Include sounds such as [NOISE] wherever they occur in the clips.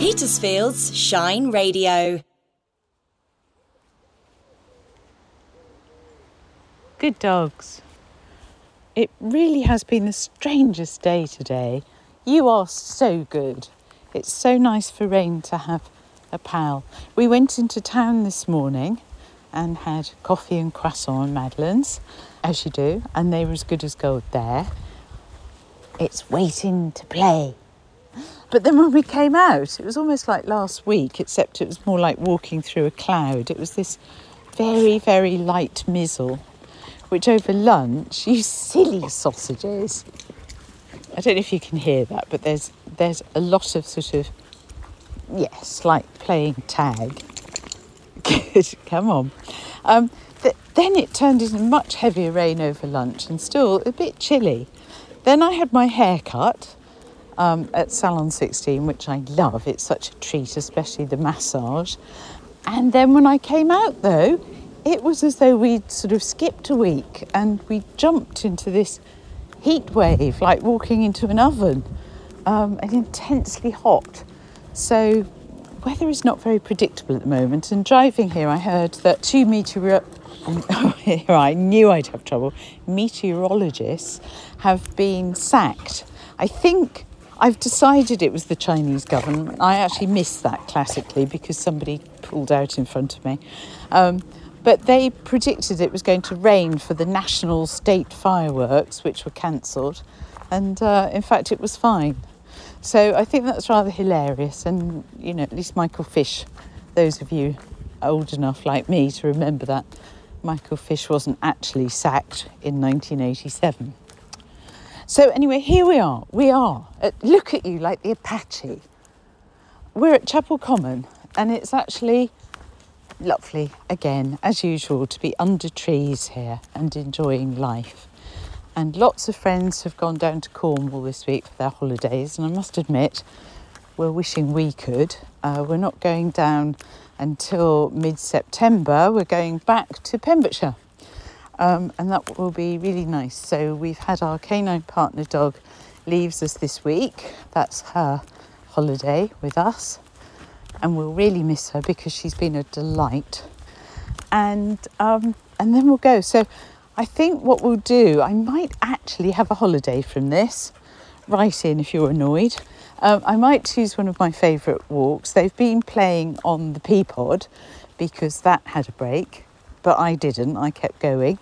Petersfield's Shine Radio. Good dogs. It really has been the strangest day today. You are so good. It's so nice for Rain to have a pal. We went into town this morning and had coffee and croissant and madeleines, as you do, and they were as good as gold there. It's waiting to play. But then when we came out, it was almost like last week, except it was more like walking through a cloud. It was this very, very light mizzle, which over lunch, [LAUGHS] you silly sausages. I don't know if you can hear that, but there's there's a lot of sort of yes, like playing tag. [LAUGHS] Good, come on. Um, th- then it turned into much heavier rain over lunch and still a bit chilly. Then I had my hair cut um, at Salon 16, which I love. It's such a treat, especially the massage. And then when I came out, though, it was as though we'd sort of skipped a week and we jumped into this heat wave, like walking into an oven, um, and intensely hot. So, weather is not very predictable at the moment. And driving here, I heard that two meteor. [LAUGHS] I knew I'd have trouble. Meteorologists have been sacked. I think I've decided it was the Chinese government. I actually missed that classically because somebody pulled out in front of me. Um, but they predicted it was going to rain for the national state fireworks, which were cancelled. And uh, in fact, it was fine. So I think that's rather hilarious. And, you know, at least Michael Fish, those of you old enough like me to remember that, Michael Fish wasn't actually sacked in 1987. So, anyway, here we are. We are. At, look at you like the Apache. We're at Chapel Common, and it's actually lovely again, as usual, to be under trees here and enjoying life. And lots of friends have gone down to Cornwall this week for their holidays, and I must admit, we're wishing we could. Uh, we're not going down until mid September, we're going back to Pembrokeshire um, and that will be really nice. So we've had our canine partner dog leaves us this week. That's her holiday with us, and we'll really miss her because she's been a delight. And um, and then we'll go. So I think what we'll do, I might actually have a holiday from this. Write in if you're annoyed. Um, I might choose one of my favourite walks. They've been playing on the Peapod because that had a break, but I didn't. I kept going.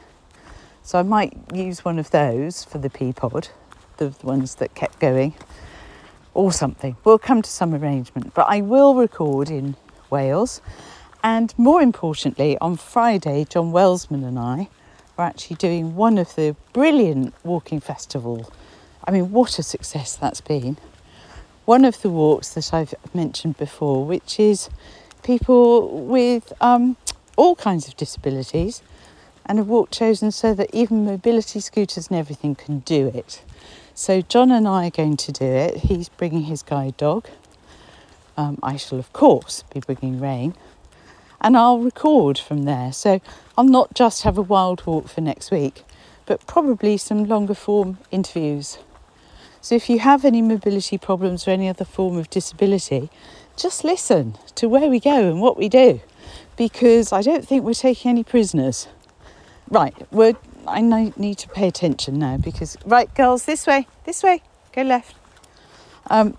So I might use one of those for the Peapod, the ones that kept going, or something. We'll come to some arrangement, but I will record in Wales. And more importantly, on Friday, John Welsman and I are actually doing one of the brilliant walking festival. I mean, what a success that's been. One of the walks that I've mentioned before, which is people with um, all kinds of disabilities and a walk chosen so that even mobility scooters and everything can do it. So John and I are going to do it. He's bringing his guide dog. Um, I shall, of course, be bringing Rain. And I'll record from there. So I'll not just have a wild walk for next week, but probably some longer form interviews. So if you have any mobility problems or any other form of disability, just listen to where we go and what we do, because I don't think we're taking any prisoners. Right, we're, I need to pay attention now because, right, girls, this way, this way, go left. Um,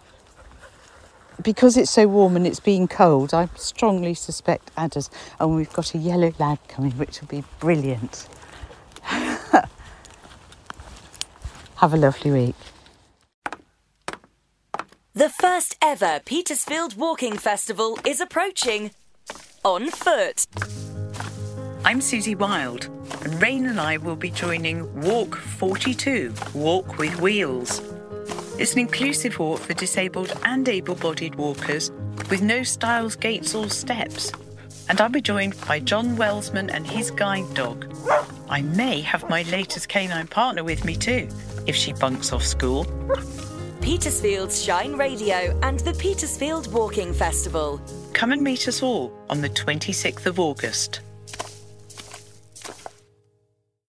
because it's so warm and it's been cold, I strongly suspect adders. And we've got a yellow lad coming, which will be brilliant. [LAUGHS] Have a lovely week. The first ever Petersfield Walking Festival is approaching on foot. I'm Susie Wild, and Rain and I will be joining Walk 42 Walk with Wheels. It's an inclusive walk for disabled and able bodied walkers with no stiles, gates, or steps. And I'll be joined by John Welsman and his guide dog. I may have my latest canine partner with me too, if she bunks off school. Petersfield's Shine Radio and the Petersfield Walking Festival. Come and meet us all on the 26th of August.